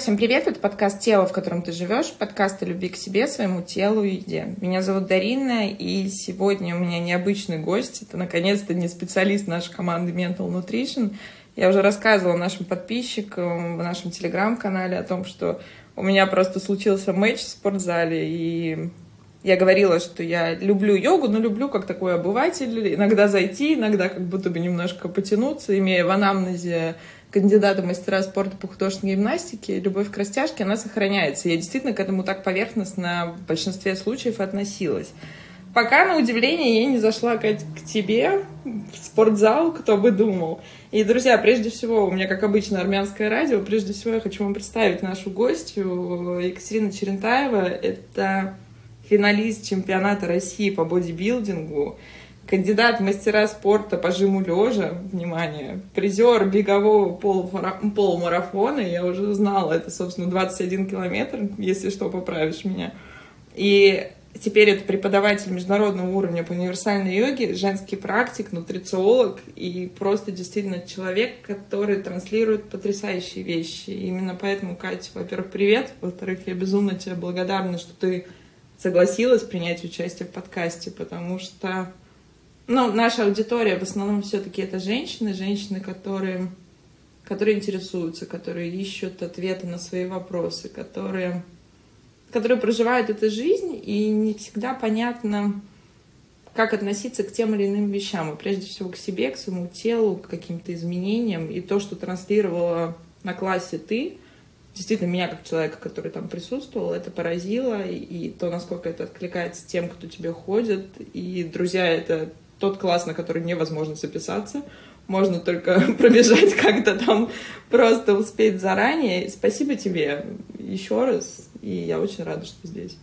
всем привет! Это подкаст «Тело, в котором ты живешь», подкаст о любви к себе, своему телу и еде. Меня зовут Дарина, и сегодня у меня необычный гость. Это, наконец-то, не специалист нашей команды Mental Nutrition. Я уже рассказывала нашим подписчикам в нашем телеграм-канале о том, что у меня просто случился матч в спортзале, и я говорила, что я люблю йогу, но люблю как такой обыватель, иногда зайти, иногда как будто бы немножко потянуться, имея в анамнезе кандидата мастера спорта по художественной гимнастике, любовь к растяжке, она сохраняется. Я действительно к этому так поверхностно в большинстве случаев относилась. Пока, на удивление, я не зашла к, к тебе в спортзал, кто бы думал. И, друзья, прежде всего, у меня, как обычно, армянское радио. Прежде всего, я хочу вам представить нашу гостью Екатерина Черентаева. Это финалист чемпионата России по бодибилдингу кандидат в мастера спорта по жиму лежа, внимание, призер бегового полумарафона, я уже знала, это, собственно, 21 километр, если что, поправишь меня. И теперь это преподаватель международного уровня по универсальной йоге, женский практик, нутрициолог и просто действительно человек, который транслирует потрясающие вещи. И именно поэтому, Катя, во-первых, привет, во-вторых, я безумно тебе благодарна, что ты согласилась принять участие в подкасте, потому что ну, наша аудитория в основном все-таки это женщины, женщины, которые, которые интересуются, которые ищут ответы на свои вопросы, которые, которые проживают эту жизнь, и не всегда понятно, как относиться к тем или иным вещам, и прежде всего к себе, к своему телу, к каким-то изменениям, и то, что транслировала на классе ты, действительно меня как человека, который там присутствовал, это поразило, и то, насколько это откликается тем, кто тебе ходит, и друзья, это тот класс, на который невозможно записаться. Можно только пробежать как-то там, просто успеть заранее. Спасибо тебе еще раз, и я очень рада, что здесь.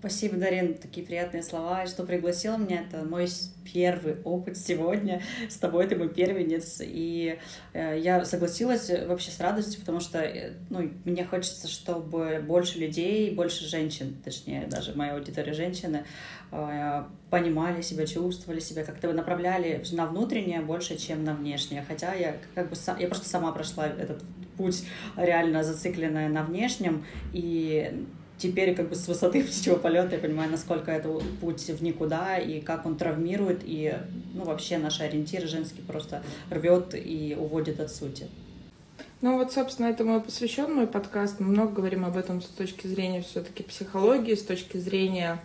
Спасибо, Дарин, такие приятные слова, что пригласила меня. Это мой первый опыт сегодня. С тобой ты мой первенец. И э, я согласилась вообще с радостью, потому что э, ну, мне хочется, чтобы больше людей, больше женщин, точнее, даже моя аудитория женщины, понимали себя, чувствовали себя, как-то направляли на внутреннее больше, чем на внешнее. Хотя я как бы я просто сама прошла этот путь реально зацикленная на внешнем, и теперь как бы с высоты птичьего полета я понимаю, насколько это путь в никуда и как он травмирует, и ну, вообще наши ориентиры женские просто рвет и уводит от сути. Ну вот, собственно, этому и посвящен мой подкаст. Мы много говорим об этом с точки зрения все-таки психологии, с точки зрения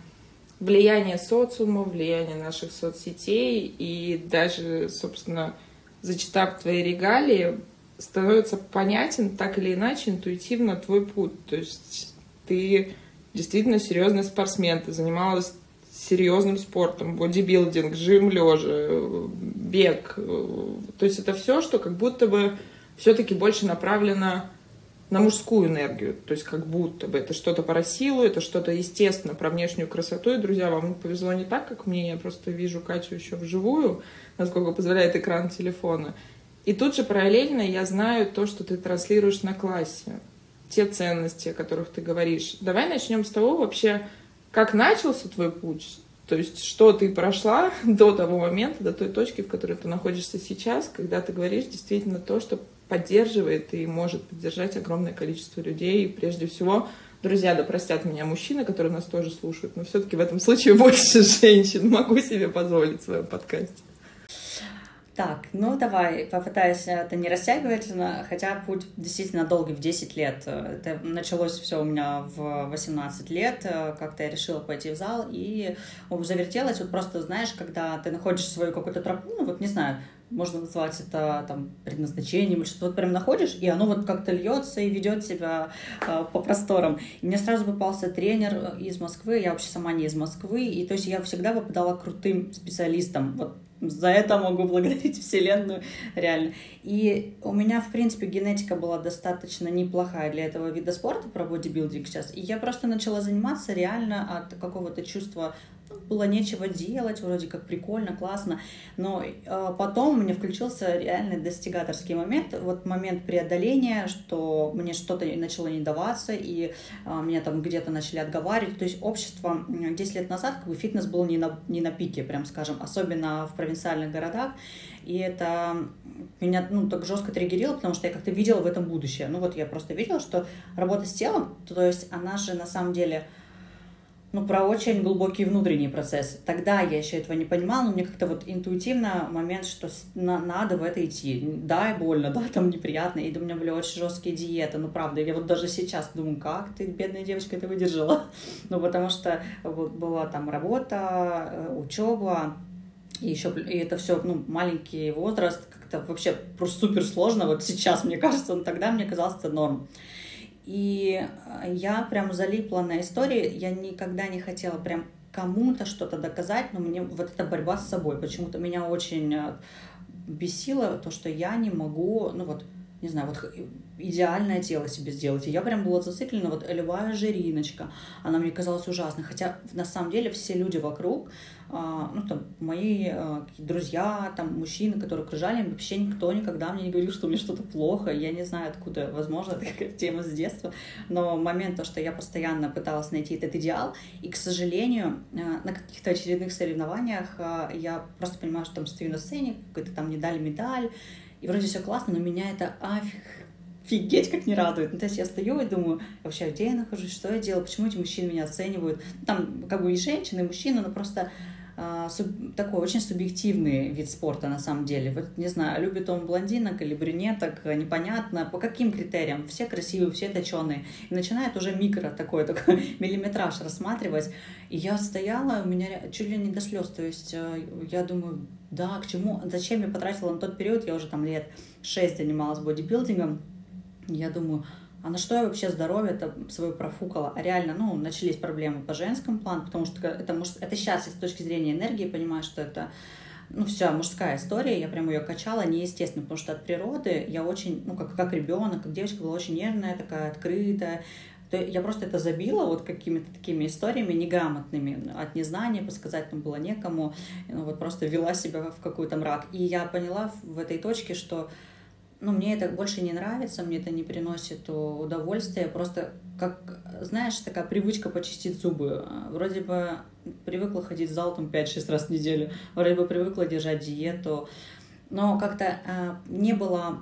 влияния социума, влияния наших соцсетей. И даже, собственно, зачитав твои регалии, становится понятен так или иначе интуитивно твой путь. То есть ты действительно серьезный спортсмен, ты занималась серьезным спортом, бодибилдинг, жим лежа, бег. То есть это все, что как будто бы все-таки больше направлено на мужскую энергию. То есть как будто бы это что-то про силу, это что-то естественно про внешнюю красоту. И, друзья, вам повезло не так, как мне. Я просто вижу Катю еще вживую, насколько позволяет экран телефона. И тут же параллельно я знаю то, что ты транслируешь на классе те ценности, о которых ты говоришь. Давай начнем с того вообще, как начался твой путь, то есть что ты прошла до того момента, до той точки, в которой ты находишься сейчас, когда ты говоришь действительно то, что поддерживает и может поддержать огромное количество людей. И прежде всего, друзья, да простят меня мужчины, которые нас тоже слушают, но все-таки в этом случае больше женщин могу себе позволить в своем подкасте. Так, ну давай, попытаюсь это не растягивать, хотя путь действительно долгий, в 10 лет. Это началось все у меня в 18 лет, как-то я решила пойти в зал и завертелась. Вот просто, знаешь, когда ты находишь свою какую-то тропу, ну вот не знаю, можно назвать это там предназначением или что-то вот прям находишь, и оно вот как-то льется и ведет себя э, по просторам. И мне сразу попался тренер из Москвы, я вообще сама не из Москвы, и то есть я всегда попадала крутым специалистам. Вот за это могу благодарить Вселенную, реально. И у меня, в принципе, генетика была достаточно неплохая для этого вида спорта, про бодибилдинг сейчас. И я просто начала заниматься реально от какого-то чувства было нечего делать, вроде как прикольно, классно, но э, потом у меня включился реальный достигаторский момент, вот момент преодоления, что мне что-то начало не даваться, и э, меня там где-то начали отговаривать, то есть общество 10 лет назад, как бы фитнес был не на, не на пике, прям скажем, особенно в провинциальных городах, и это меня ну, так жестко триггерило, потому что я как-то видела в этом будущее. Ну вот я просто видела, что работа с телом, то, есть она же на самом деле ну, про очень глубокие внутренние процессы. Тогда я еще этого не понимала, но мне как-то вот интуитивно момент, что на, надо в это идти. Да, и больно, да, там неприятно, и у меня были очень жесткие диеты, ну, правда, я вот даже сейчас думаю, как ты, бедная девочка, это выдержала? Ну, потому что была там работа, э, учеба, и еще и это все, ну, маленький возраст, как-то вообще просто супер сложно. Вот сейчас, мне кажется, но тогда мне казалось это норм. И э, я прям залипла на истории, я никогда не хотела прям кому-то что-то доказать, но мне вот эта борьба с собой почему-то меня очень э, бесило, то, что я не могу, ну вот, не знаю, вот идеальное тело себе сделать. И я прям была зациклена, вот любая жириночка, она мне казалась ужасной. Хотя на самом деле все люди вокруг, а, ну, там, мои а, друзья, там, мужчины, которые окружали, вообще никто никогда мне не говорил, что у меня что-то плохо. Я не знаю, откуда, возможно, это какая-то тема с детства, но момент то, что я постоянно пыталась найти этот идеал, и, к сожалению, а, на каких-то очередных соревнованиях я просто понимаю, что там стою на сцене, какой-то там не дали медаль, и вроде все классно, но меня это офигеть как не радует. Ну, то есть я стою и думаю, вообще, где я нахожусь, что я делаю, почему эти мужчины меня оценивают. Там как бы и женщины, и мужчины, но просто а, такой очень субъективный вид спорта на самом деле. Вот не знаю, любит он блондинок или брюнеток, непонятно, по каким критериям. Все красивые, все точеные. И начинает уже микро такой, такой миллиметраж рассматривать. И я стояла, у меня чуть ли не до слез. То есть э, я думаю, да, к чему, зачем я потратила на тот период, я уже там лет 6 занималась бодибилдингом. Я думаю, а на что я вообще здоровье-то свое профукала? А реально, ну, начались проблемы по женскому плану, потому что это, может, это сейчас, с точки зрения энергии, понимаю, что это ну, вся мужская история, я прям ее качала неестественно, потому что от природы я очень, ну, как, как ребенок, как девочка была очень нервная, такая открытая, то я просто это забила вот какими-то такими историями неграмотными, от незнания подсказать там было некому, ну, вот просто вела себя в какой-то мрак. И я поняла в этой точке, что ну, мне это больше не нравится, мне это не приносит удовольствия, просто как, знаешь, такая привычка почистить зубы. Вроде бы привыкла ходить в зал там 5-6 раз в неделю, вроде бы привыкла держать диету, но как-то э, не было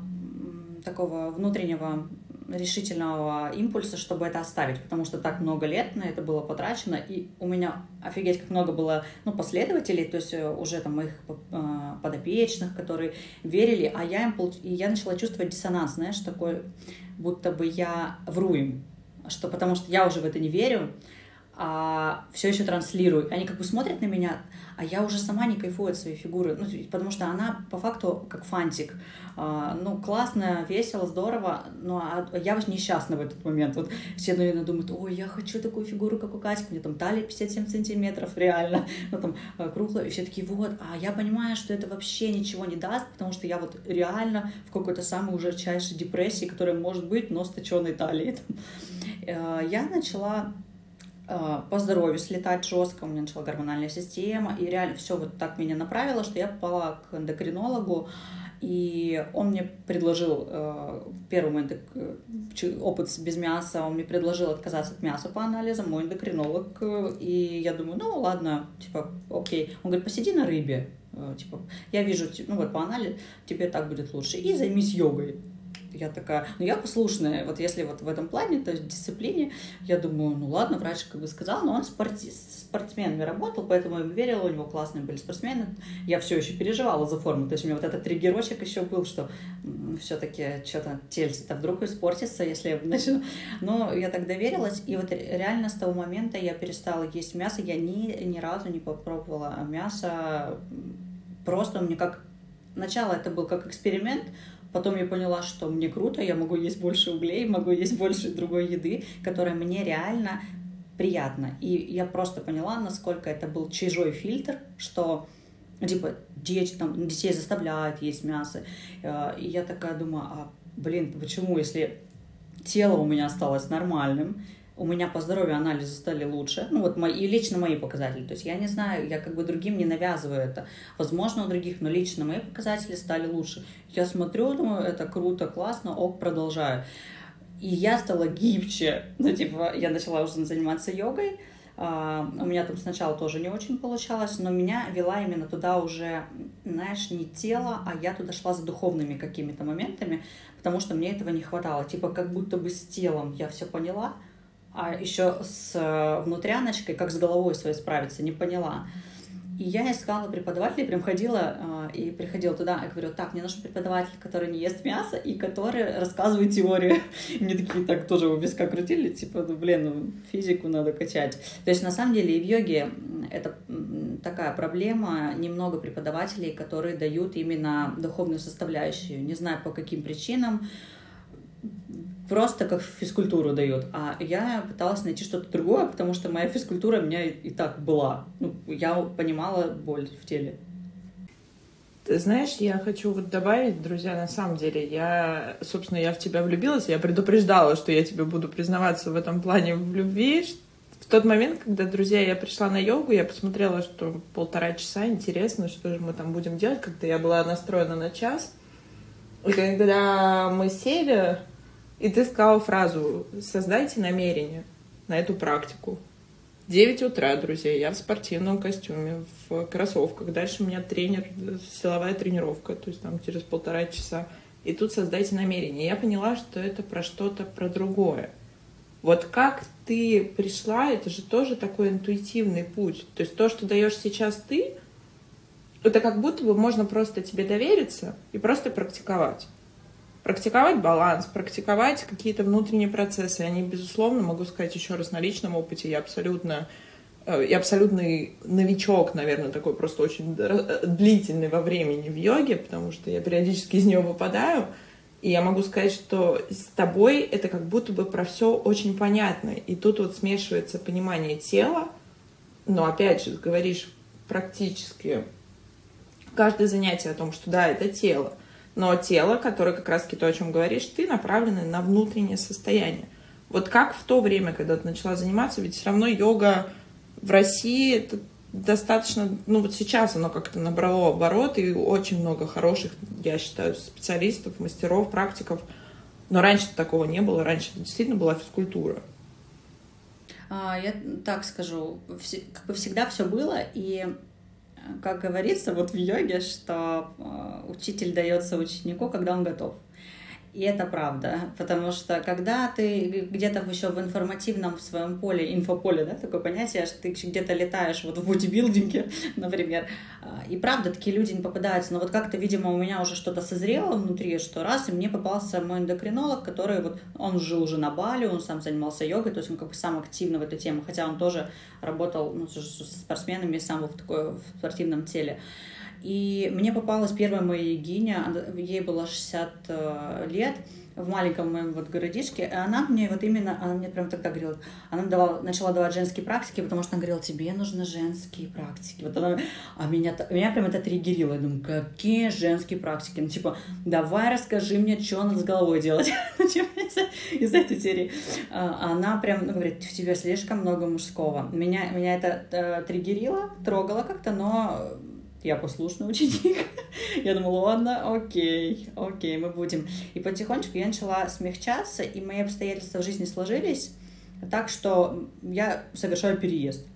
такого внутреннего решительного импульса, чтобы это оставить, потому что так много лет на это было потрачено, и у меня офигеть как много было ну, последователей, то есть э, уже там моих э, подопечных, которые верили, а я им получ... и я начала чувствовать диссонанс, знаешь, такой, будто бы я вру им, что потому что я уже в это не верю, а все еще транслирую. Они как бы смотрят на меня, а я уже сама не кайфую от своей фигуры, ну, потому что она по факту как фантик. А, ну, классно, весело, здорово, но а я несчастна в этот момент. Вот все, наверное, думают, ой, я хочу такую фигуру, как у Кати, мне там талия 57 сантиметров, реально, ну, там, э, круглая, и все такие, вот, а я понимаю, что это вообще ничего не даст, потому что я вот реально в какой-то самой ужасчайшей депрессии, которая может быть, но с точенной талией. Э, я начала по здоровью слетать жестко, у меня начала гормональная система, и реально все вот так меня направило, что я попала к эндокринологу, и он мне предложил, э, первый мой э, опыт без мяса, он мне предложил отказаться от мяса по анализам, мой эндокринолог, и я думаю, ну ладно, типа, окей. Он говорит, посиди на рыбе, типа, я вижу, ну вот по анализу тебе так будет лучше, и займись йогой я такая, ну я послушная, вот если вот в этом плане, то есть в дисциплине, я думаю, ну ладно, врач как бы сказал, но он спорти, спортсменами работал, поэтому я верила, у него классные были спортсмены, я все еще переживала за форму, то есть у меня вот этот триггерочек еще был, что все-таки что-то тельце-то вдруг испортится, если я начну, но я так доверилась, и вот реально с того момента я перестала есть мясо, я ни, ни разу не попробовала мясо, просто мне как Начало это был как эксперимент, Потом я поняла, что мне круто, я могу есть больше углей, могу есть больше другой еды, которая мне реально приятна. И я просто поняла, насколько это был чужой фильтр, что типа дети, там, детей заставляют есть мясо. Э, и я такая думаю, а блин, почему, если тело у меня осталось нормальным, у меня по здоровью анализы стали лучше, ну вот мои, и лично мои показатели, то есть я не знаю, я как бы другим не навязываю это, возможно у других, но лично мои показатели стали лучше. Я смотрю, думаю, это круто, классно, ок, продолжаю. И я стала гибче, ну типа я начала уже заниматься йогой, Uh, у меня там сначала тоже не очень получалось, но меня вела именно туда уже, знаешь, не тело, а я туда шла за духовными какими-то моментами, потому что мне этого не хватало. Типа как будто бы с телом я все поняла, а еще с э, внутряночкой, как с головой своей справиться, не поняла. И я искала преподавателей, прям ходила э, и приходила туда, и говорю, так, мне нужен преподаватель, который не ест мясо и который рассказывает теорию. Мне такие так тоже у виска крутили, типа, ну, блин, ну, физику надо качать. То есть, на самом деле, и в йоге это такая проблема, немного преподавателей, которые дают именно духовную составляющую. Не знаю, по каким причинам, просто как физкультуру дают. А я пыталась найти что-то другое, потому что моя физкультура у меня и так была. Ну, я понимала боль в теле. Ты знаешь, я хочу вот добавить, друзья, на самом деле, я, собственно, я в тебя влюбилась, я предупреждала, что я тебе буду признаваться в этом плане в любви. В тот момент, когда, друзья, я пришла на йогу, я посмотрела, что полтора часа, интересно, что же мы там будем делать, когда я была настроена на час. И когда мы сели, и ты сказала фразу «создайте намерение на эту практику». 9 утра, друзья, я в спортивном костюме, в кроссовках. Дальше у меня тренер, силовая тренировка, то есть там через полтора часа. И тут создайте намерение. Я поняла, что это про что-то, про другое. Вот как ты пришла, это же тоже такой интуитивный путь. То есть то, что даешь сейчас ты, это как будто бы можно просто тебе довериться и просто практиковать практиковать баланс, практиковать какие-то внутренние процессы. Они, безусловно, могу сказать еще раз на личном опыте, я абсолютно э, я абсолютный новичок, наверное, такой просто очень длительный во времени в йоге, потому что я периодически из нее выпадаю. И я могу сказать, что с тобой это как будто бы про все очень понятно. И тут вот смешивается понимание тела, но опять же, говоришь практически каждое занятие о том, что да, это тело. Но тело, которое как раз-таки то, о чем говоришь, ты направлены на внутреннее состояние. Вот как в то время, когда ты начала заниматься, ведь все равно йога в России это достаточно, ну вот сейчас оно как-то набрало оборот, и очень много хороших, я считаю, специалистов, мастеров, практиков. Но раньше такого не было, раньше это действительно была физкультура. А, я так скажу, как бы всегда все было, и как говорится вот в йоге, что э, учитель дается ученику, когда он готов. И это правда, потому что когда ты где-то еще в информативном в своем поле, инфополе, да, такое понятие, что ты где-то летаешь вот в бодибилдинге, например, а, и правда такие люди не попадаются, но вот как-то, видимо, у меня уже что-то созрело внутри, что раз, и мне попался мой эндокринолог, который вот, он жил уже на Бали, он сам занимался йогой, то есть он как бы сам активно в эту тему, хотя он тоже работал ну, со спортсменами сам в такой в спортивном теле. И мне попалась первая моя Егиня, ей было 60 э, лет, в маленьком моем вот городишке, и она мне вот именно, она мне прям тогда говорила, она давала, начала давать женские практики, потому что она говорила, тебе нужны женские практики. Вот она, а меня, меня прям это триггерило, я думаю, какие женские практики? Ну, типа, давай расскажи мне, что надо с головой делать. Ну, типа, из этой серии. А, она прям ну, говорит, в тебе слишком много мужского. Меня, меня это э, триггерило, трогало как-то, но я послушный ученик. я думала, ладно, окей, окей, мы будем. И потихонечку я начала смягчаться, и мои обстоятельства в жизни сложились так, что я совершаю переезд.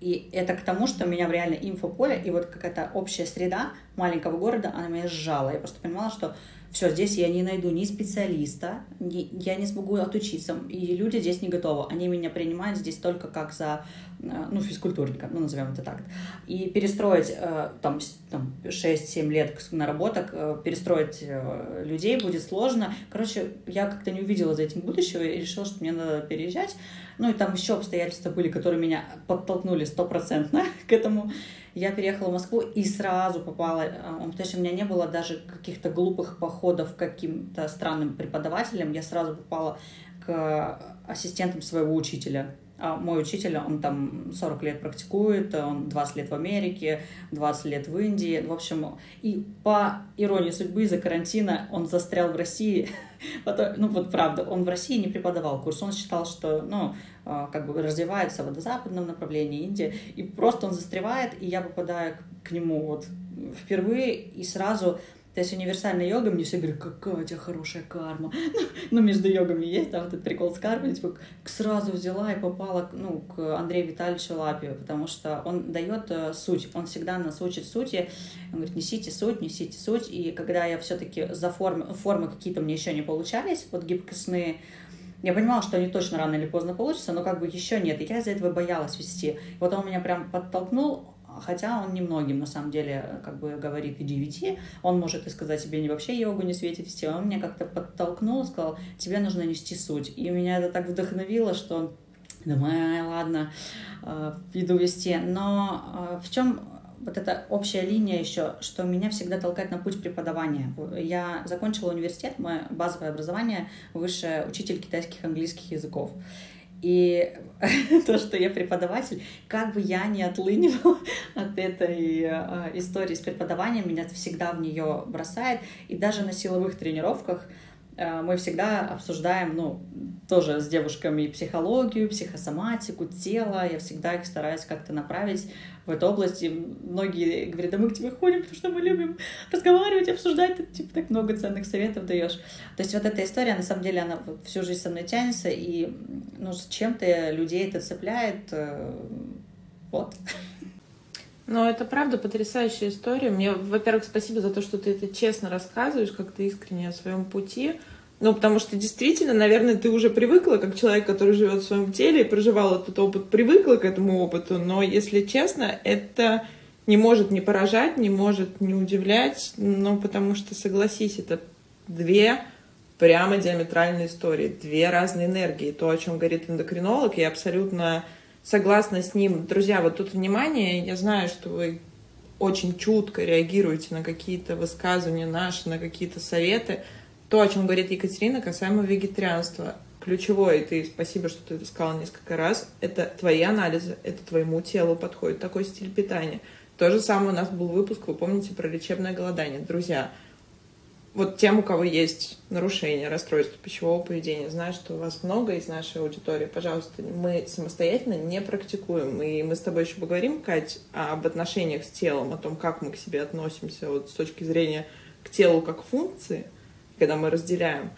И это к тому, что меня в реально инфополе, и вот какая-то общая среда маленького города, она меня сжала. Я просто понимала, что все, здесь я не найду ни специалиста, ни, я не смогу отучиться, и люди здесь не готовы. Они меня принимают здесь только как за, э, ну, физкультурника, ну, назовем это так. И перестроить э, там, там 6-7 лет наработок, э, перестроить людей будет сложно. Короче, я как-то не увидела за этим будущего и решила, что мне надо переезжать. Ну, и там еще обстоятельства были, которые меня подтолкнули стопроцентно к этому я переехала в Москву и сразу попала, э, потому что у меня не было даже каких-то глупых походов к каким-то странным преподавателям, я сразу попала к ассистентам своего учителя. А мой учитель, он там 40 лет практикует, он 20 лет в Америке, 20 лет в Индии. В общем, и по иронии судьбы из-за карантина он застрял в России. ну вот правда, он в России не преподавал курс, он считал, что, ну, а, как бы развивается в водозападном направлении Индия, и просто он застревает, и я попадаю к нему вот впервые, и сразу то есть универсальная йога, мне все говорят, какая у тебя хорошая карма. ну, между йогами есть, да, вот этот прикол с кармой, типа, сразу взяла и попала, ну, к Андрею Витальевичу Лапию, потому что он дает э, суть, он всегда нас учит сути, он говорит, несите суть, несите суть, и когда я все-таки за формы, формы какие-то мне еще не получались, вот гибкостные, я понимала, что они точно рано или поздно получатся, но как бы еще нет, и я из-за этого боялась вести. И вот он меня прям подтолкнул, хотя он немногим на самом деле как бы говорит иди веди, он может и сказать тебе не вообще йогу не светит вести, он меня как-то подтолкнул, сказал, тебе нужно нести суть. И меня это так вдохновило, что думаю, ладно, э, иду вести. Но э, в чем вот эта общая линия еще, что меня всегда толкает на путь преподавания. Я закончила университет, мое базовое образование, высшее учитель китайских и английских языков. И то, что я преподаватель, как бы я не отлынивала от этой э, истории с преподаванием, меня всегда в нее бросает. И даже на силовых тренировках мы всегда обсуждаем, ну, тоже с девушками психологию, психосоматику, тело. Я всегда их стараюсь как-то направить в эту область. И многие говорят, да мы к тебе ходим, потому что мы любим разговаривать, обсуждать, ты типа так много ценных советов даешь. То есть вот эта история, на самом деле, она всю жизнь со мной тянется, и ну, с чем-то людей это цепляет. Э, вот. Но это правда потрясающая история. Мне, во-первых, спасибо за то, что ты это честно рассказываешь, как ты искренне о своем пути. Ну, потому что действительно, наверное, ты уже привыкла, как человек, который живет в своем теле и проживал этот опыт, привыкла к этому опыту, но, если честно, это не может не поражать, не может не удивлять, ну, потому что, согласись, это две прямо диаметральные истории, две разные энергии. То, о чем говорит эндокринолог, я абсолютно согласна с ним. Друзья, вот тут внимание, я знаю, что вы очень чутко реагируете на какие-то высказывания наши, на какие-то советы — то, о чем говорит Екатерина касаемо вегетарианства. Ключевое, и ты спасибо, что ты это сказала несколько раз, это твои анализы, это твоему телу подходит такой стиль питания. То же самое у нас был выпуск, вы помните, про лечебное голодание. Друзья, вот тем, у кого есть нарушение, расстройство пищевого поведения, знаю, что у вас много из нашей аудитории, пожалуйста, мы самостоятельно не практикуем. И мы с тобой еще поговорим, Кать, об отношениях с телом, о том, как мы к себе относимся вот с точки зрения к телу как функции – когда мы разделяем.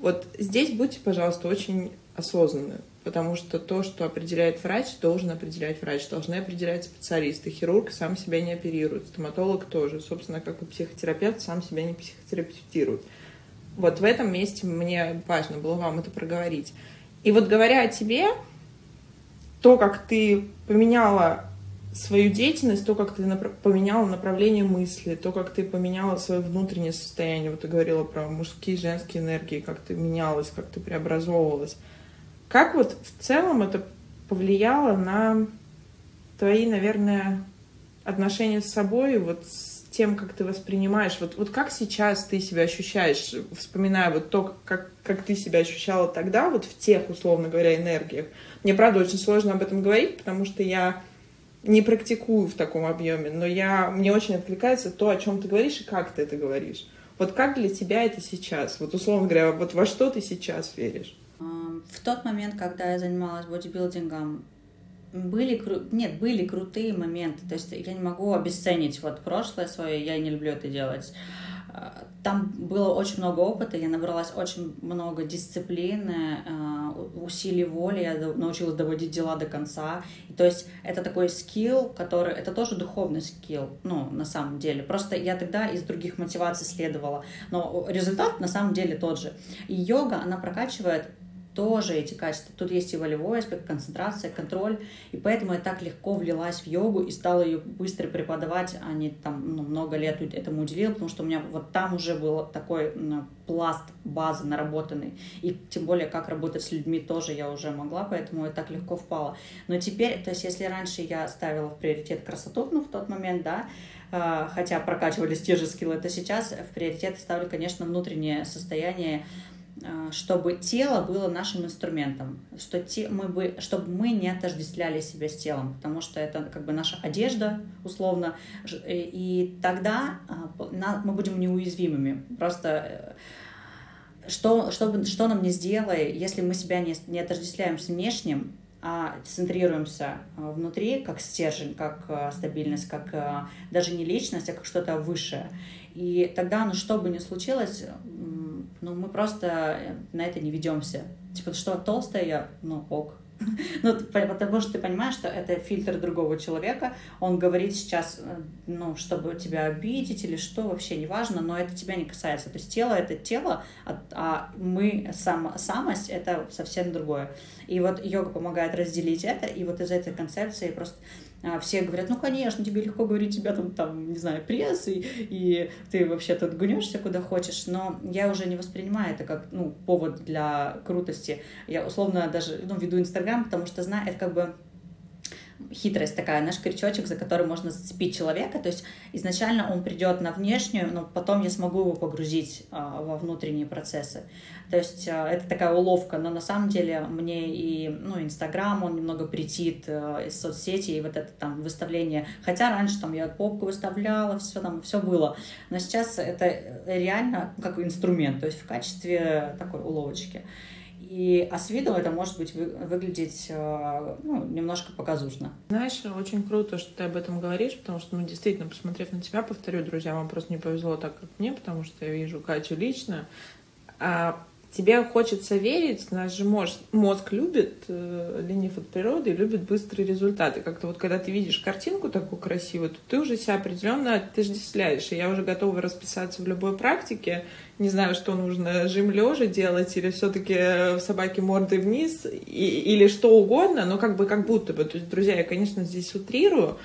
Вот здесь будьте, пожалуйста, очень осознанны, потому что то, что определяет врач, должен определять врач, должны определять специалисты. Хирург сам себя не оперирует, стоматолог тоже. Собственно, как и психотерапевт сам себя не психотерапевтирует. Вот в этом месте мне важно было вам это проговорить. И вот говоря о тебе, то, как ты поменяла свою деятельность, то, как ты направ... поменяла направление мысли, то, как ты поменяла свое внутреннее состояние. Вот ты говорила про мужские и женские энергии, как ты менялась, как ты преобразовывалась. Как вот в целом это повлияло на твои, наверное, отношения с собой, вот с тем, как ты воспринимаешь, вот, вот как сейчас ты себя ощущаешь, вспоминая вот то, как, как ты себя ощущала тогда, вот в тех, условно говоря, энергиях. Мне, правда, очень сложно об этом говорить, потому что я не практикую в таком объеме, но я, мне очень откликается то, о чем ты говоришь и как ты это говоришь. Вот как для тебя это сейчас? Вот условно говоря, вот во что ты сейчас веришь? В тот момент, когда я занималась бодибилдингом, были кру... нет, были крутые моменты. То есть я не могу обесценить вот прошлое свое, я не люблю это делать. Там было очень много опыта, я набралась очень много дисциплины, э, усилий воли, я научилась доводить дела до конца. И, то есть это такой скилл, который, это тоже духовный скилл, ну, на самом деле. Просто я тогда из других мотиваций следовала, но результат на самом деле тот же. И йога, она прокачивает тоже эти качества. Тут есть и волевой аспект, концентрация, контроль. И поэтому я так легко влилась в йогу и стала ее быстро преподавать, а не там ну, много лет этому уделила, потому что у меня вот там уже был такой пласт базы наработанный. И тем более, как работать с людьми тоже я уже могла, поэтому я так легко впала. Но теперь, то есть если раньше я ставила в приоритет красоту, ну, в тот момент, да, а, хотя прокачивались те же скиллы, то сейчас в приоритет ставлю, конечно, внутреннее состояние чтобы тело было нашим инструментом, что те, мы бы, чтобы мы не отождествляли себя с телом, потому что это как бы наша одежда, условно, и тогда а, мы будем неуязвимыми. Просто э, что, что, что нам не сделай, если мы себя не, не отождествляем с внешним, а центрируемся а, внутри, как стержень, как стабильность, как даже не личность, а как что-то высшее. И тогда, ну что бы ни случилось, ну, мы просто э, на это не ведемся. Типа, что толстая я, ну, ок. Ну, потому что ты понимаешь, что это фильтр другого человека, он говорит сейчас, э, ну, чтобы тебя обидеть или что, вообще не важно, но это тебя не касается. То есть тело — это тело, а, а мы, сам, самость — это совсем другое. И вот йога помогает разделить это, и вот из этой концепции просто все говорят, ну, конечно, тебе легко говорить, тебя там, там не знаю, пресс, и, и ты вообще тут гнешься куда хочешь, но я уже не воспринимаю это как, ну, повод для крутости. Я условно даже, ну, веду Инстаграм, потому что знаю, это как бы хитрость такая, наш крючочек, за который можно зацепить человека. То есть изначально он придет на внешнюю, но потом я смогу его погрузить а, во внутренние процессы. То есть а, это такая уловка, но на самом деле мне и ну, Инстаграм, он немного претит а, из соцсети, и вот это там выставление. Хотя раньше там я попку выставляла, все там, все было. Но сейчас это реально как инструмент, то есть в качестве такой уловочки. И, а с виду это может быть вы, выглядеть э, ну, немножко показушно. Знаешь, очень круто, что ты об этом говоришь, потому что, ну, действительно, посмотрев на тебя, повторю, друзья, вам просто не повезло так, как мне, потому что я вижу Катю лично. А тебе хочется верить, наш же мозг, мозг любит э, ленив от природы и любит быстрые результаты. Как-то вот когда ты видишь картинку такую красивую, то ты уже себя определенно отождествляешь. И я уже готова расписаться в любой практике. Не знаю, что нужно, жим лежа делать или все-таки в собаке мордой вниз и, или что угодно, но как бы как будто бы. То есть, друзья, я, конечно, здесь утрирую,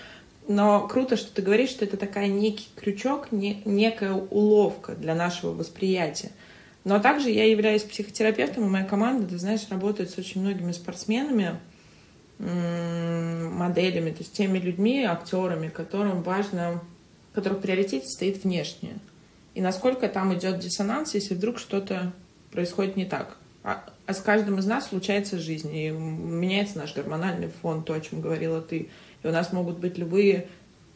но круто, что ты говоришь, что это такая некий крючок, не, некая уловка для нашего восприятия. Но также я являюсь психотерапевтом, и моя команда, ты знаешь, работает с очень многими спортсменами, моделями, то есть теми людьми, актерами, которым важно, которых в приоритете стоит внешнее. И насколько там идет диссонанс, если вдруг что-то происходит не так. А, а с каждым из нас случается жизнь, и меняется наш гормональный фон, то, о чем говорила ты. И у нас могут быть любые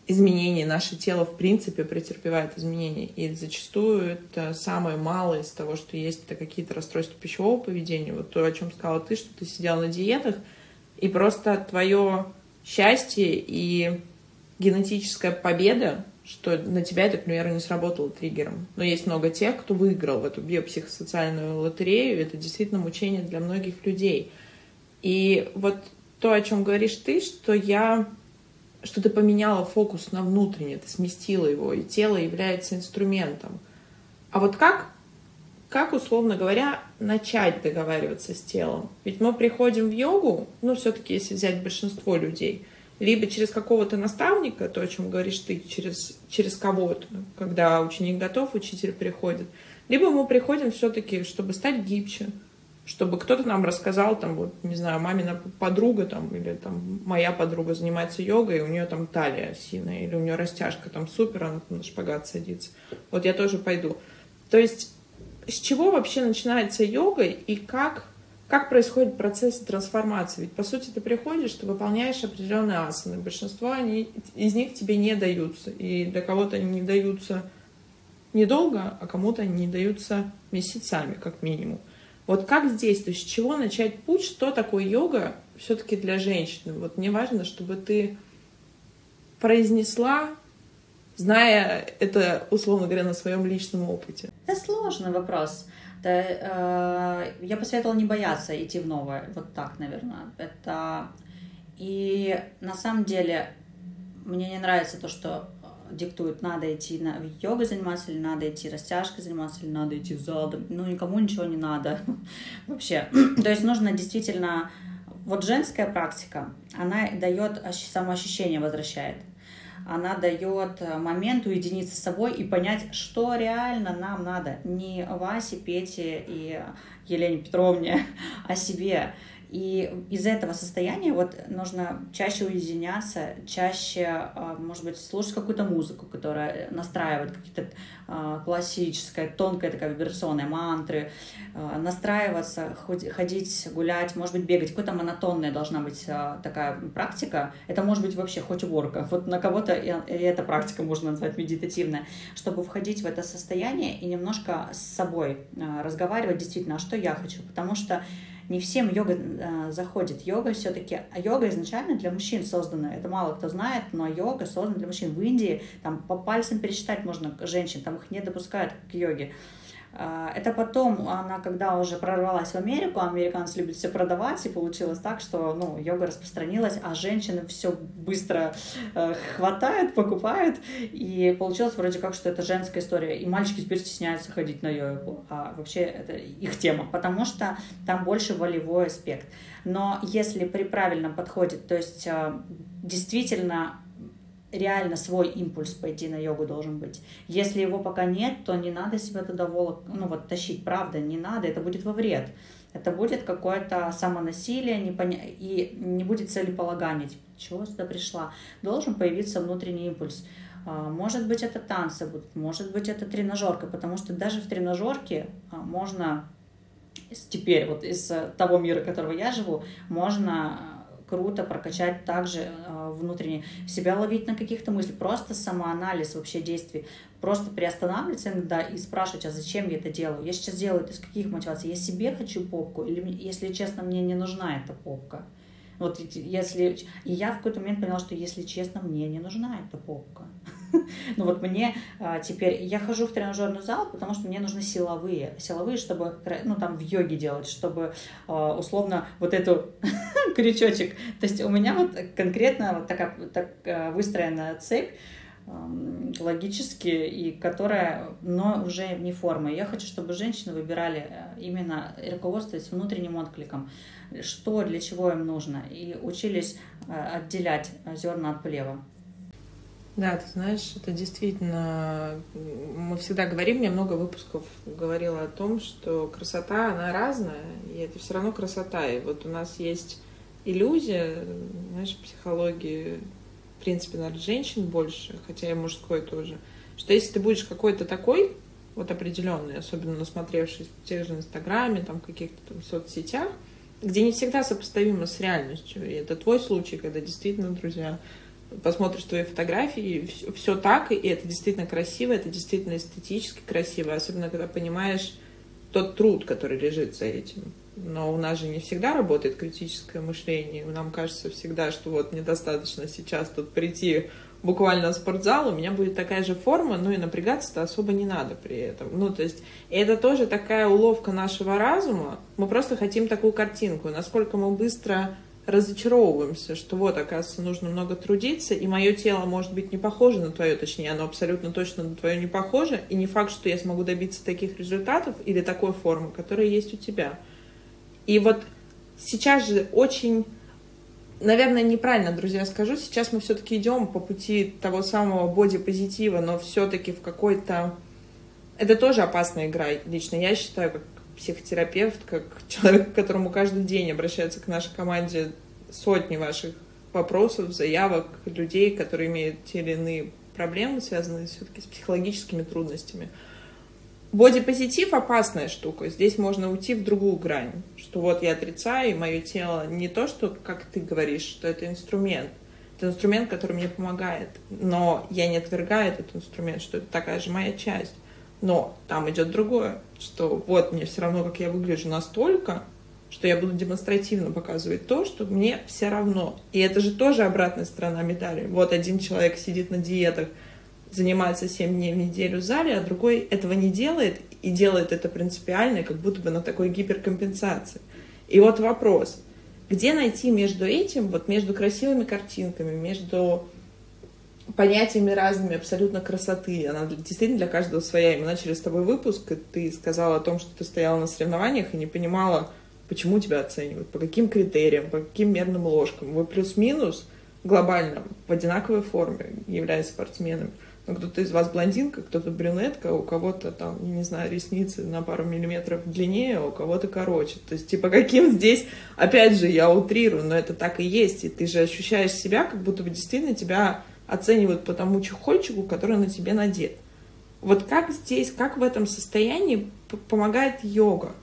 изменения. Наше тело, в принципе, претерпевает изменения. И зачастую это самое малое из того, что есть, это какие-то расстройства пищевого поведения. Вот то, о чем сказала ты, что ты сидел на диетах, и просто твое счастье и генетическая победа, что на тебя это, к примеру, не сработало триггером. Но есть много тех, кто выиграл в эту биопсихосоциальную лотерею. Это действительно мучение для многих людей. И вот то, о чем говоришь ты, что я что ты поменяла фокус на внутреннее, ты сместила его, и тело является инструментом. А вот как, как, условно говоря, начать договариваться с телом? Ведь мы приходим в йогу, ну, все-таки, если взять большинство людей, либо через какого-то наставника, то, о чем говоришь ты, через, через кого-то, когда ученик готов, учитель приходит, либо мы приходим все-таки, чтобы стать гибче, чтобы кто-то нам рассказал, там, вот, не знаю, мамина подруга, там, или там моя подруга занимается йогой, и у нее там талия осиная, или у нее растяжка там супер, она там на шпагат садится. Вот я тоже пойду. То есть с чего вообще начинается йога и как, как происходит процесс трансформации? Ведь, по сути, ты приходишь, ты выполняешь определенные асаны. Большинство они, из них тебе не даются. И для кого-то они не даются недолго, а кому-то они не даются месяцами, как минимум. Вот как здесь, то есть с чего начать путь, что такое йога все-таки для женщины? Вот мне важно, чтобы ты произнесла, зная это, условно говоря, на своем личном опыте. Это сложный вопрос. Это, э, я посоветовала не бояться идти в новое. Вот так, наверное. Это... И на самом деле мне не нравится то, что диктует, надо идти на йогой заниматься, или надо идти растяжкой заниматься, или надо идти в зал. Ну, никому ничего не надо вообще. То есть нужно действительно... Вот женская практика, она дает самоощущение, возвращает. Она дает э, момент уединиться с собой и понять, что реально нам надо. Не Васе, Пете и Елене Петровне, а себе. И из этого состояния вот нужно чаще уединяться, чаще, а, может быть, слушать какую-то музыку, которая настраивает какие-то а, классическая, тонкая такая вибрационная мантры, а, настраиваться, ходить, гулять, может быть, бегать. Какая-то монотонная должна быть такая практика. Это может быть вообще хоть уборка. Вот на кого-то и эта практика можно назвать медитативная, чтобы входить в это состояние и немножко с собой разговаривать действительно, а что я хочу. Потому что не всем йога э, заходит. Йога все-таки, а йога изначально для мужчин создана. Это мало кто знает, но йога создана для мужчин. В Индии там по пальцам пересчитать можно женщин, там их не допускают к йоге. А, это потом, она когда уже прорвалась в Америку, американцы любят все продавать, и получилось так, что ну, йога распространилась, а женщины все быстро э, хватают, покупают, и получилось вроде как, что это женская история, и мальчики теперь стесняются ходить на йогу, а вообще это их тема, потому что там больше волевой аспект. Но если при правильном подходе, то есть э, действительно реально свой импульс пойти на йогу должен быть. Если его пока нет, то не надо себя туда волок, ну вот тащить, правда, не надо, это будет во вред. Это будет какое-то самонасилие непоня... и не будет целеполагания. Типа, чего сюда пришла? Должен появиться внутренний импульс. А, может быть, это танцы будут, может быть, это тренажерка, потому что даже в тренажерке а, можно теперь вот из того мира, которого я живу, можно круто прокачать также э, внутренне, себя ловить на каких-то мыслях, просто самоанализ вообще действий, просто приостанавливаться иногда и спрашивать, а зачем я это делаю? Я сейчас делаю это из каких мотиваций? Я себе хочу попку или, если честно, мне не нужна эта попка? Вот если... И я в какой-то момент поняла, что, если честно, мне не нужна эта попка. Ну вот мне а, теперь, я хожу в тренажерный зал, потому что мне нужны силовые, силовые, чтобы, ну там в йоге делать, чтобы а, условно вот эту крючочек, то есть у меня вот конкретно вот такая так, а, выстроена цепь, логически, и которая, но уже не форма. Я хочу, чтобы женщины выбирали именно руководствуясь внутренним откликом, что для чего им нужно, и учились отделять зерна от плева. Да, ты знаешь, это действительно... Мы всегда говорим, я много выпусков говорила о том, что красота, она разная, и это все равно красота. И вот у нас есть иллюзия, знаешь, психологии, в принципе, наверное, женщин больше, хотя и мужской тоже, что если ты будешь какой-то такой, вот определенный, особенно насмотревшись в тех же Инстаграме, там, каких-то там соцсетях, где не всегда сопоставимо с реальностью. И это твой случай, когда действительно, друзья, посмотришь твои фотографии, все, все так, и это действительно красиво, это действительно эстетически красиво, особенно когда понимаешь тот труд, который лежит за этим. Но у нас же не всегда работает критическое мышление. Нам кажется всегда, что вот недостаточно сейчас тут прийти буквально в спортзал, у меня будет такая же форма, ну и напрягаться-то особо не надо при этом. Ну, то есть это тоже такая уловка нашего разума. Мы просто хотим такую картинку. Насколько мы быстро разочаровываемся, что вот, оказывается, нужно много трудиться, и мое тело может быть не похоже на твое, точнее, оно абсолютно точно на твое не похоже, и не факт, что я смогу добиться таких результатов или такой формы, которая есть у тебя. И вот сейчас же очень, наверное, неправильно, друзья, скажу, сейчас мы все-таки идем по пути того самого боди-позитива, но все-таки в какой-то... Это тоже опасная игра, лично я считаю, как психотерапевт, как человек, к которому каждый день обращается к нашей команде сотни ваших вопросов, заявок, людей, которые имеют те или иные проблемы, связанные все-таки с психологическими трудностями. Бодипозитив опасная штука. Здесь можно уйти в другую грань. Что вот я отрицаю, и мое тело не то, что, как ты говоришь, что это инструмент. Это инструмент, который мне помогает. Но я не отвергаю этот инструмент, что это такая же моя часть. Но там идет другое, что вот мне все равно, как я выгляжу настолько, что я буду демонстративно показывать то, что мне все равно. И это же тоже обратная сторона медали. Вот один человек сидит на диетах, занимается 7 дней в неделю в зале, а другой этого не делает и делает это принципиально, как будто бы на такой гиперкомпенсации. И вот вопрос, где найти между этим, вот между красивыми картинками, между понятиями разными абсолютно красоты. Она действительно для каждого своя. И мы начали с тобой выпуск, и ты сказала о том, что ты стояла на соревнованиях и не понимала, почему тебя оценивают, по каким критериям, по каким мерным ложкам. Вы плюс-минус глобально в одинаковой форме, являясь спортсменами. ну, кто-то из вас блондинка, кто-то брюнетка, у кого-то там, не знаю, ресницы на пару миллиметров длиннее, а у кого-то короче. То есть, типа, каким здесь, опять же, я утрирую, но это так и есть. И ты же ощущаешь себя, как будто бы действительно тебя оценивают по тому чехольчику, который на тебе надет. Вот как здесь, как в этом состоянии помогает йога?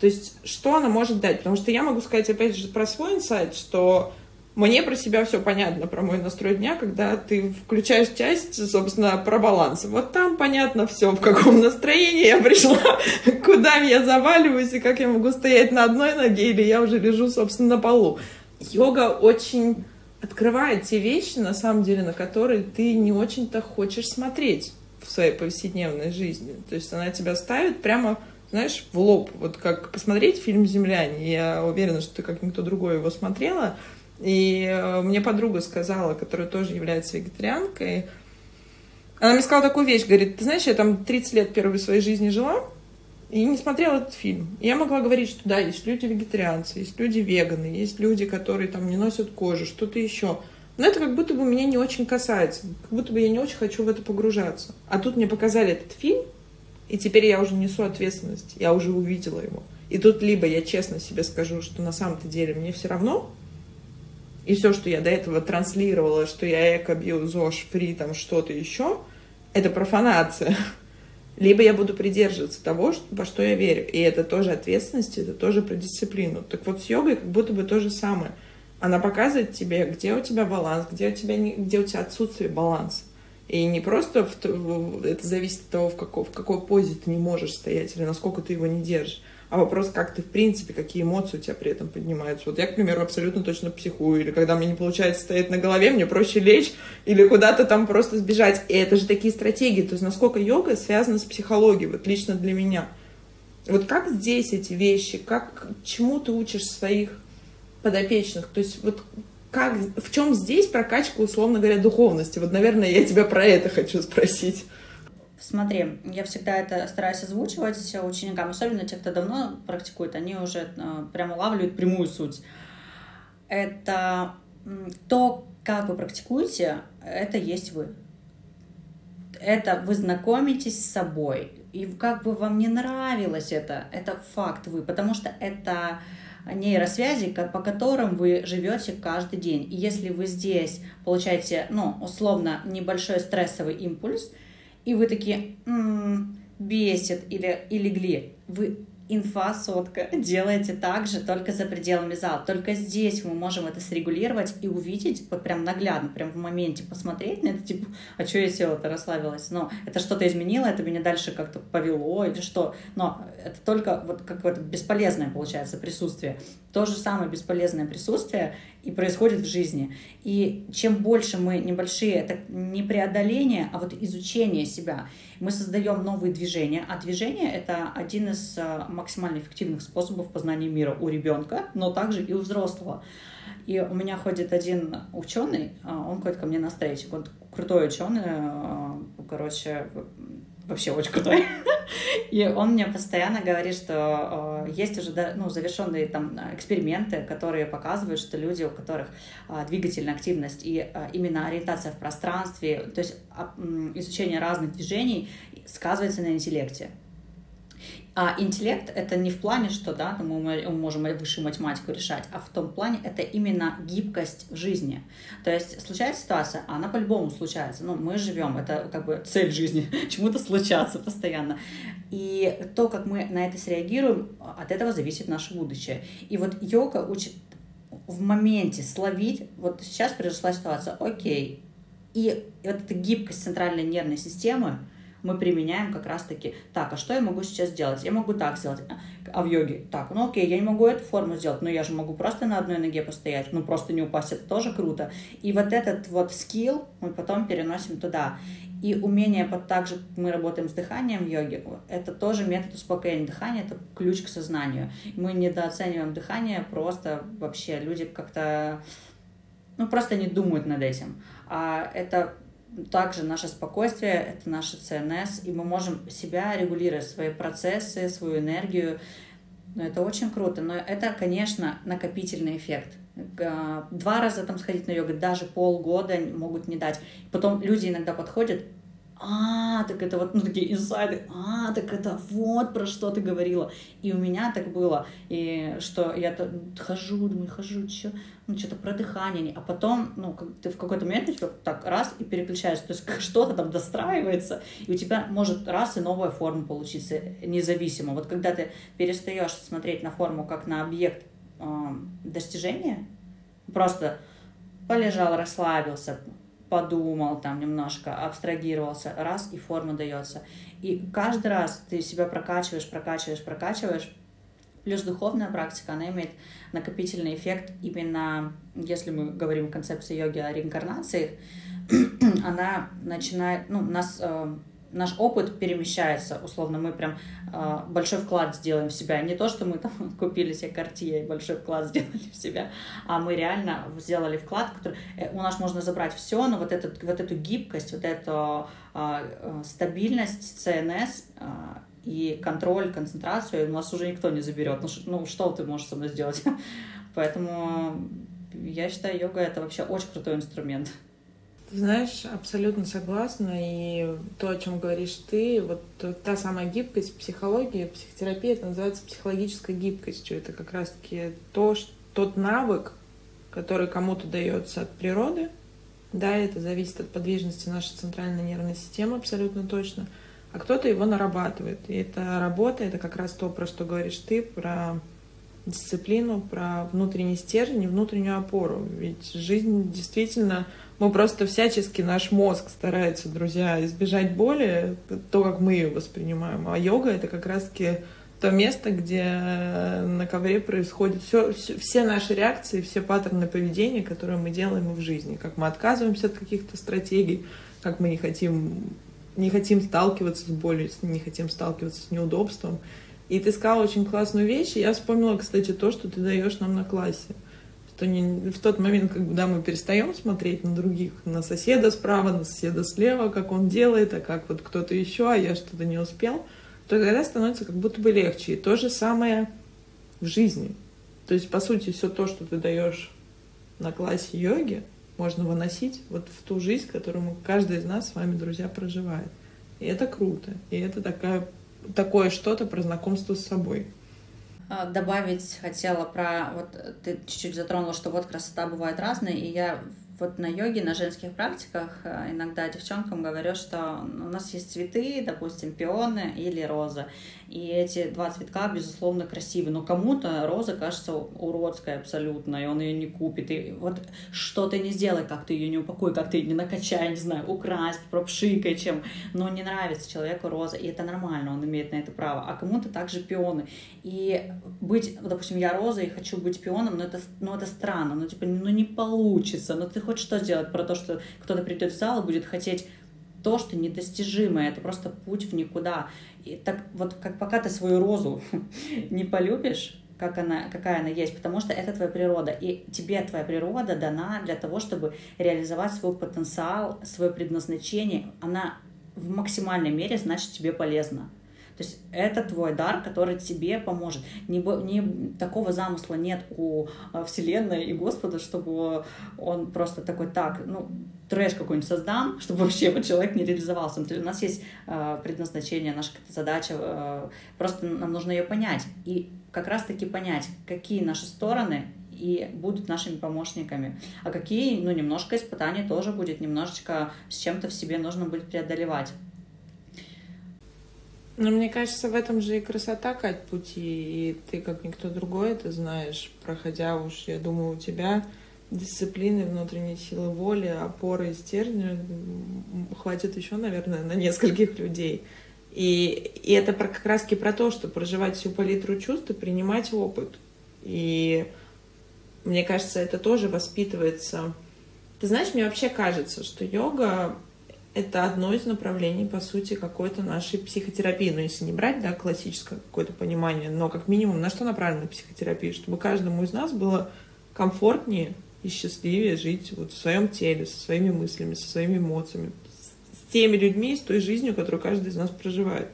То есть, что она может дать? Потому что я могу сказать, опять же, про свой инсайт, что мне про себя все понятно, про мой настрой дня, когда ты включаешь часть, собственно, про баланс. Вот там понятно все, в каком настроении я пришла, куда я заваливаюсь и как я могу стоять на одной ноге, или я уже лежу, собственно, на полу. Йога очень открывает те вещи, на самом деле, на которые ты не очень-то хочешь смотреть в своей повседневной жизни. То есть она тебя ставит прямо знаешь, в лоб. Вот как посмотреть фильм «Земляне». Я уверена, что ты как никто другой его смотрела. И э, мне подруга сказала, которая тоже является вегетарианкой, она мне сказала такую вещь, говорит, ты знаешь, я там 30 лет первой своей жизни жила, и не смотрела этот фильм. Я могла говорить, что да, есть люди вегетарианцы, есть люди веганы, есть люди, которые там не носят кожу, что-то еще. Но это как будто бы меня не очень касается, как будто бы я не очень хочу в это погружаться. А тут мне показали этот фильм, и теперь я уже несу ответственность, я уже увидела его. И тут либо я честно себе скажу, что на самом-то деле мне все равно, и все, что я до этого транслировала, что я эко, био, ЗОЖ, фри, там что-то еще, это профанация. Либо я буду придерживаться того, во что я верю. И это тоже ответственность, это тоже про дисциплину. Так вот с йогой как будто бы то же самое. Она показывает тебе, где у тебя баланс, где у тебя, где у тебя отсутствие баланса. И не просто в, это зависит от того, в какой, в какой позе ты не можешь стоять или насколько ты его не держишь а вопрос, как ты в принципе, какие эмоции у тебя при этом поднимаются. Вот я, к примеру, абсолютно точно психую, или когда мне не получается стоять на голове, мне проще лечь или куда-то там просто сбежать. И это же такие стратегии, то есть насколько йога связана с психологией, вот лично для меня. Вот как здесь эти вещи, как, чему ты учишь своих подопечных, то есть вот как, в чем здесь прокачка, условно говоря, духовности? Вот, наверное, я тебя про это хочу спросить. Смотри, я всегда это стараюсь озвучивать ученикам, особенно те, кто давно практикует, они уже э, прямо улавливают прямую суть. Это то, как вы практикуете, это есть вы. Это вы знакомитесь с собой. И как бы вам не нравилось это, это факт вы, потому что это нейросвязи, по которым вы живете каждый день. И если вы здесь получаете, ну, условно, небольшой стрессовый импульс – и вы такие, м-м, бесит или, и легли. Вы инфа сотка. Делаете так же, только за пределами зала. Только здесь мы можем это срегулировать и увидеть, вот прям наглядно, прям в моменте посмотреть на это, типа, а что я села-то, расслабилась? Но это что-то изменило, это меня дальше как-то повело или что? Но это только вот какое-то бесполезное, получается, присутствие. То же самое бесполезное присутствие и происходит в жизни. И чем больше мы небольшие, это не преодоление, а вот изучение себя. Мы создаем новые движения, а движение — это один из э, максимально эффективных способов познания мира у ребенка, но также и у взрослого. И у меня ходит один ученый, а, он ходит ко мне на встречу, он крутой ученый, э, короче, вообще очень крутой. И он мне постоянно говорит, что э, есть уже ну, завершенные там эксперименты, которые показывают, что люди, у которых э, двигательная активность и э, именно ориентация в пространстве, то есть э, изучение разных движений сказывается на интеллекте. А интеллект это не в плане, что да, мы можем высшую математику решать, а в том плане это именно гибкость в жизни. То есть случается ситуация, а она по-любому случается. Ну, мы живем, это как бы цель жизни, чему-то случаться постоянно. И то, как мы на это среагируем, от этого зависит наше будущее. И вот йога учит в моменте словить, вот сейчас произошла ситуация, окей, и вот эта гибкость центральной нервной системы, мы применяем как раз-таки, так, а что я могу сейчас сделать? Я могу так сделать. А в йоге, так, ну окей, я не могу эту форму сделать, но я же могу просто на одной ноге постоять, ну просто не упасть, это тоже круто. И вот этот вот скилл мы потом переносим туда. И умение, под также мы работаем с дыханием в йоге, это тоже метод успокоения. Дыхание — это ключ к сознанию. Мы недооцениваем дыхание, просто вообще люди как-то, ну просто не думают над этим. А это также наше спокойствие — это наше ЦНС, и мы можем себя регулировать, свои процессы, свою энергию. Но это очень круто. Но это, конечно, накопительный эффект. Два раза там сходить на йогу, даже полгода могут не дать. Потом люди иногда подходят, а, так это вот, ну, такие инсайды, а, так это вот про что ты говорила. И у меня так было, и что я то хожу, думаю, хожу, что, ну, что-то про дыхание, а потом, ну, ты в какой-то момент, типа, так, раз, и переключаешься, то есть что-то там достраивается, и у тебя может раз и новая форма получиться, независимо. Вот когда ты перестаешь смотреть на форму как на объект э, достижения, просто полежал, расслабился, подумал там немножко, абстрагировался, раз, и форма дается. И каждый раз ты себя прокачиваешь, прокачиваешь, прокачиваешь. Плюс духовная практика, она имеет накопительный эффект именно, если мы говорим в концепции йоги о реинкарнации, она начинает, ну, нас э, наш опыт перемещается, условно, мы прям э, большой вклад сделаем в себя. Не то, что мы там купили себе картье и большой вклад сделали в себя, а мы реально сделали вклад, который э, у нас можно забрать все, но вот, этот, вот эту гибкость, вот эту э, стабильность ЦНС э, и контроль, концентрацию у нас уже никто не заберет. Ну, ну что ты можешь со мной сделать? Поэтому я считаю, йога это вообще очень крутой инструмент. Ты знаешь, абсолютно согласна. И то, о чем говоришь ты, вот та самая гибкость психологии, психотерапия, это называется психологической гибкостью. Это как раз-таки то, что, тот навык, который кому-то дается от природы. Да, это зависит от подвижности нашей центральной нервной системы абсолютно точно. А кто-то его нарабатывает. И эта работа, это как раз то, про что говоришь ты, про дисциплину, про внутренний стержень и внутреннюю опору. Ведь жизнь действительно мы просто всячески, наш мозг старается, друзья, избежать боли, то, как мы ее воспринимаем. А йога — это как раз-таки то место, где на ковре происходят все, все, все наши реакции, все паттерны поведения, которые мы делаем в жизни. Как мы отказываемся от каких-то стратегий, как мы не хотим, не хотим сталкиваться с болью, не хотим сталкиваться с неудобством. И ты сказала очень классную вещь, и я вспомнила, кстати, то, что ты даешь нам на классе что не, в тот момент, когда мы перестаем смотреть на других, на соседа справа, на соседа слева, как он делает, а как вот кто-то еще, а я что-то не успел, то тогда становится как будто бы легче. И то же самое в жизни. То есть, по сути, все то, что ты даешь на классе йоги, можно выносить вот в ту жизнь, которую каждый из нас с вами, друзья, проживает. И это круто. И это такая, такое что-то про знакомство с собой. А, добавить хотела про, вот ты чуть-чуть затронула, что вот красота бывает разная, и я вот на йоге, на женских практиках э, иногда девчонкам говорю, что у нас есть цветы, допустим, пионы или роза. И эти два цветка, безусловно, красивые. Но кому-то роза кажется уродской абсолютно, и он ее не купит. И вот что ты не сделай, как ты ее не упакуй, как ты ее не накачай, не знаю, украсть, пропшикай чем. Но не нравится человеку роза, и это нормально, он имеет на это право. А кому-то также пионы. И быть, допустим, я роза и хочу быть пионом, но это, ну, это странно, ну, типа, ну, не получится. Но ты хочешь что сделать про то, что кто-то придет в зал и будет хотеть то, что недостижимое, это просто путь в никуда. И так вот, как пока ты свою розу не полюбишь, как она, какая она есть, потому что это твоя природа. И тебе твоя природа дана для того, чтобы реализовать свой потенциал, свое предназначение. Она в максимальной мере, значит, тебе полезна. То есть это твой дар, который тебе поможет. Не, не, такого замысла нет у а, Вселенной и Господа, чтобы он просто такой, так, ну, трэш какой-нибудь создам, чтобы вообще вот человек не реализовался. У нас есть э, предназначение, наша задача, э, просто нам нужно ее понять. И как раз-таки понять, какие наши стороны и будут нашими помощниками. А какие, ну, немножко испытаний тоже будет, немножечко с чем-то в себе нужно будет преодолевать. Но мне кажется, в этом же и красота, Кать, пути. И ты, как никто другой, это знаешь, проходя уж, я думаю, у тебя дисциплины, внутренней силы воли, опоры и стержня хватит еще, наверное, на нескольких людей. И, и это про, как раз про то, что проживать всю палитру чувств и принимать опыт. И мне кажется, это тоже воспитывается. Ты знаешь, мне вообще кажется, что йога это одно из направлений, по сути, какой-то нашей психотерапии. Но если не брать, да, классическое какое-то понимание, но как минимум на что направлена психотерапия? Чтобы каждому из нас было комфортнее и счастливее жить вот в своем теле, со своими мыслями, со своими эмоциями, с теми людьми, с той жизнью, которую каждый из нас проживает.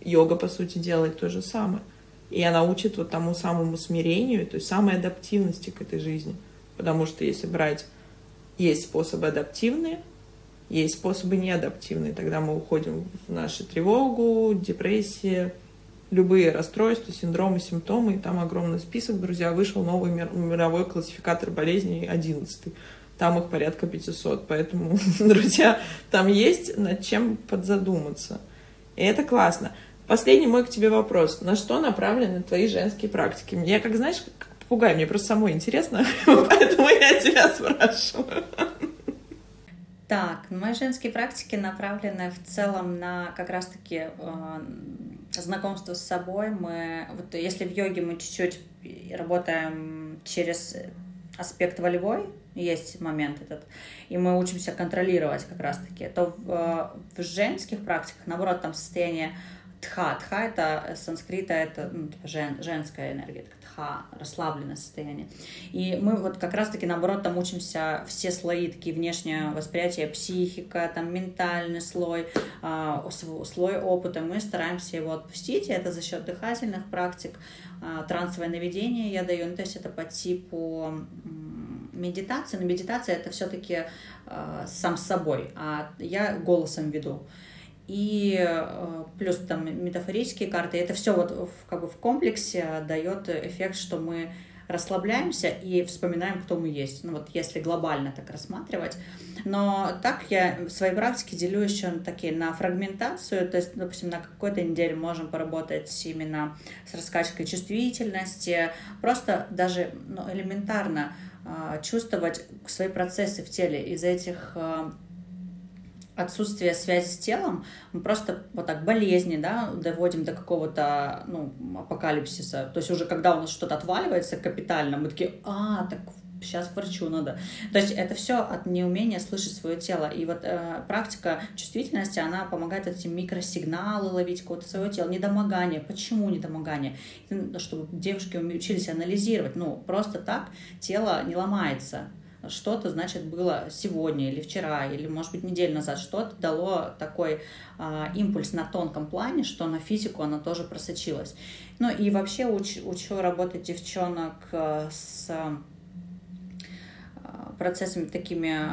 Йога, по сути, делает то же самое. И она учит вот тому самому смирению, то есть самой адаптивности к этой жизни. Потому что если брать, есть способы адаптивные – Есть способы неадаптивные, тогда мы уходим в нашу тревогу, депрессию, любые расстройства, синдромы, симптомы. И там огромный список, друзья. Вышел новый мировой классификатор болезней, 11 там их порядка 500. Поэтому, друзья, там есть над чем подзадуматься. И это классно. Последний мой к тебе вопрос. На что направлены твои женские практики? Я, как знаешь, как попугай, мне просто самой интересно, поэтому я тебя спрашиваю. Так, мои женские практики направлены в целом на как раз-таки э, знакомство с собой. Мы, вот если в йоге мы чуть-чуть работаем через аспект волевой, есть момент этот, и мы учимся контролировать как раз-таки, то в, э, в женских практиках, наоборот, там состояние тха. Тха — это санскрита, это ну, типа жен, женская энергия, тха, расслабленное состояние. И мы вот как раз-таки, наоборот, там учимся все слои, такие внешнее восприятие, психика, там ментальный слой, э, слой опыта. Мы стараемся его отпустить, и это за счет дыхательных практик, э, трансовое наведение я даю, ну, то есть это по типу медитации, но медитация это все-таки э, сам с собой, а я голосом веду. И э, плюс там метафорические карты, это все вот в, как бы в комплексе дает эффект, что мы расслабляемся и вспоминаем, кто мы есть. Ну вот если глобально так рассматривать. Но так я в своей практике делю еще такие на фрагментацию, то есть, допустим, на какой-то неделе можем поработать именно с раскачкой чувствительности, просто даже ну, элементарно а, чувствовать свои процессы в теле. Из этих а, отсутствия связи с телом, мы просто вот так болезни, да, доводим до какого-то, ну, апокалипсиса. То есть уже когда у нас что-то отваливается капитально, мы такие, а, так сейчас к врачу надо. То есть это все от неумения слышать свое тело. И вот э, практика чувствительности, она помогает эти микросигналы ловить какого-то своего тела, недомогание. Почему недомогание? Чтобы девушки учились анализировать. Ну, просто так тело не ломается что-то, значит, было сегодня или вчера, или, может быть, неделю назад, что-то дало такой а, импульс на тонком плане, что на физику она тоже просочилась. Ну и вообще уч, учу работать девчонок э, с процессами такими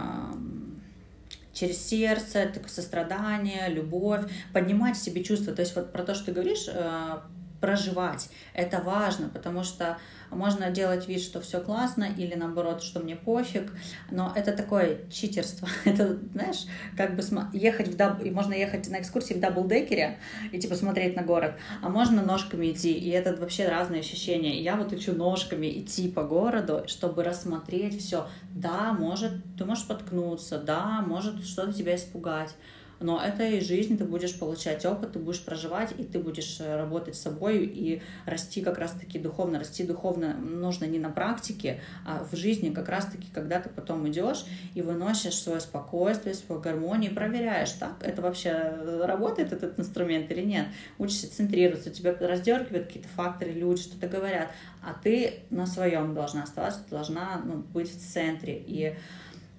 через сердце, такое сострадание, любовь, поднимать в себе чувства. То есть вот про то, что ты говоришь, э, проживать. Это важно, потому что можно делать вид, что все классно, или наоборот, что мне пофиг, но это такое читерство. Это, знаешь, как бы ехать в даб... можно ехать на экскурсии в double-decker е и типа смотреть на город, а можно ножками идти, и это вообще разные ощущения. я вот учу ножками идти по городу, чтобы рассмотреть все. Да, может, ты можешь споткнуться, да, может что-то тебя испугать, но это и жизнь, ты будешь получать опыт, ты будешь проживать, и ты будешь э, работать с собой и расти как раз-таки духовно. Расти духовно нужно не на практике, а в жизни как раз-таки, когда ты потом идешь и выносишь свое спокойствие, свою гармонию, и проверяешь, так, это вообще э, работает этот инструмент или нет. Учишься центрироваться, тебя раздергивают какие-то факторы, люди что-то говорят, а ты на своем должна оставаться, должна ну, быть в центре. И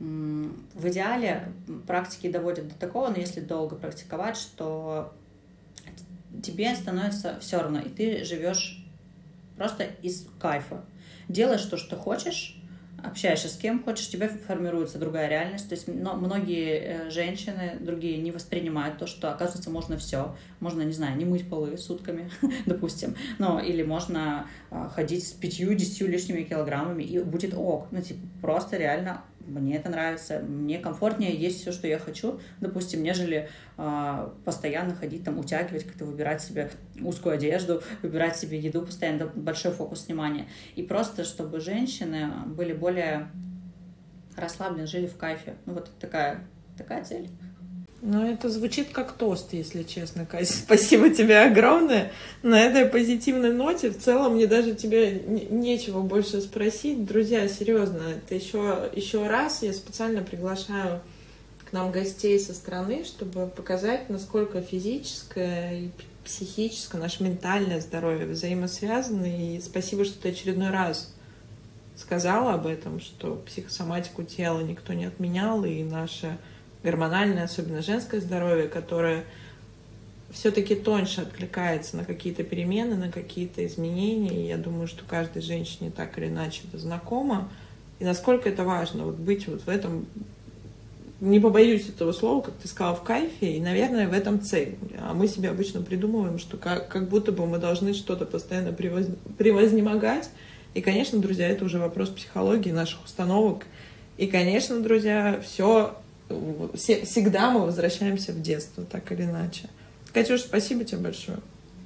в идеале практики доводят до такого, но если долго практиковать, что тебе становится все равно, и ты живешь просто из кайфа. Делаешь то, что хочешь, общаешься с кем хочешь, у тебя формируется другая реальность. То есть но многие э, женщины, другие не воспринимают то, что, оказывается, можно все. Можно, не знаю, не мыть полы сутками, допустим. Ну, или можно а, ходить с пятью-десятью лишними килограммами, и будет ок. Ну, типа, просто реально мне это нравится, мне комфортнее есть все, что я хочу, допустим, нежели э, постоянно ходить там, утягивать, как-то выбирать себе узкую одежду, выбирать себе еду, постоянно большой фокус внимания. И просто, чтобы женщины были более расслаблены, жили в кайфе. Ну, вот такая, такая цель. Ну, это звучит как тост, если честно, Катя. Спасибо тебе огромное. На этой позитивной ноте в целом мне даже тебе нечего больше спросить. Друзья, серьезно, это еще, еще раз я специально приглашаю к нам гостей со стороны, чтобы показать, насколько физическое и психическое, наше ментальное здоровье взаимосвязаны. И спасибо, что ты очередной раз сказала об этом, что психосоматику тела никто не отменял, и наше гормональное, особенно женское здоровье, которое все-таки тоньше откликается на какие-то перемены, на какие-то изменения. И я думаю, что каждой женщине так или иначе это знакомо. И насколько это важно вот быть вот в этом не побоюсь этого слова, как ты сказала, в кайфе, и, наверное, в этом цель. А мы себе обычно придумываем, что как, как будто бы мы должны что-то постоянно превоз, превознемогать. И, конечно, друзья, это уже вопрос психологии, наших установок. И, конечно, друзья, все, всегда мы возвращаемся в детство, так или иначе. Катюш, спасибо тебе большое.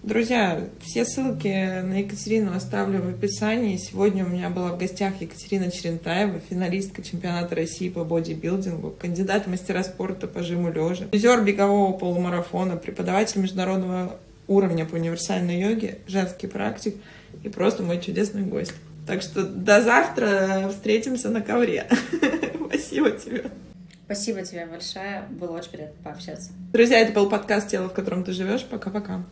Друзья, все ссылки на Екатерину оставлю в описании. Сегодня у меня была в гостях Екатерина Черентаева, финалистка чемпионата России по бодибилдингу, кандидат мастера спорта по жиму лежа, призер бегового полумарафона, преподаватель международного уровня по универсальной йоге, женский практик и просто мой чудесный гость. Так что до завтра встретимся на ковре. Спасибо тебе. Спасибо тебе большое. Было очень приятно пообщаться. Друзья, это был подкаст «Тело, в котором ты живешь». Пока-пока.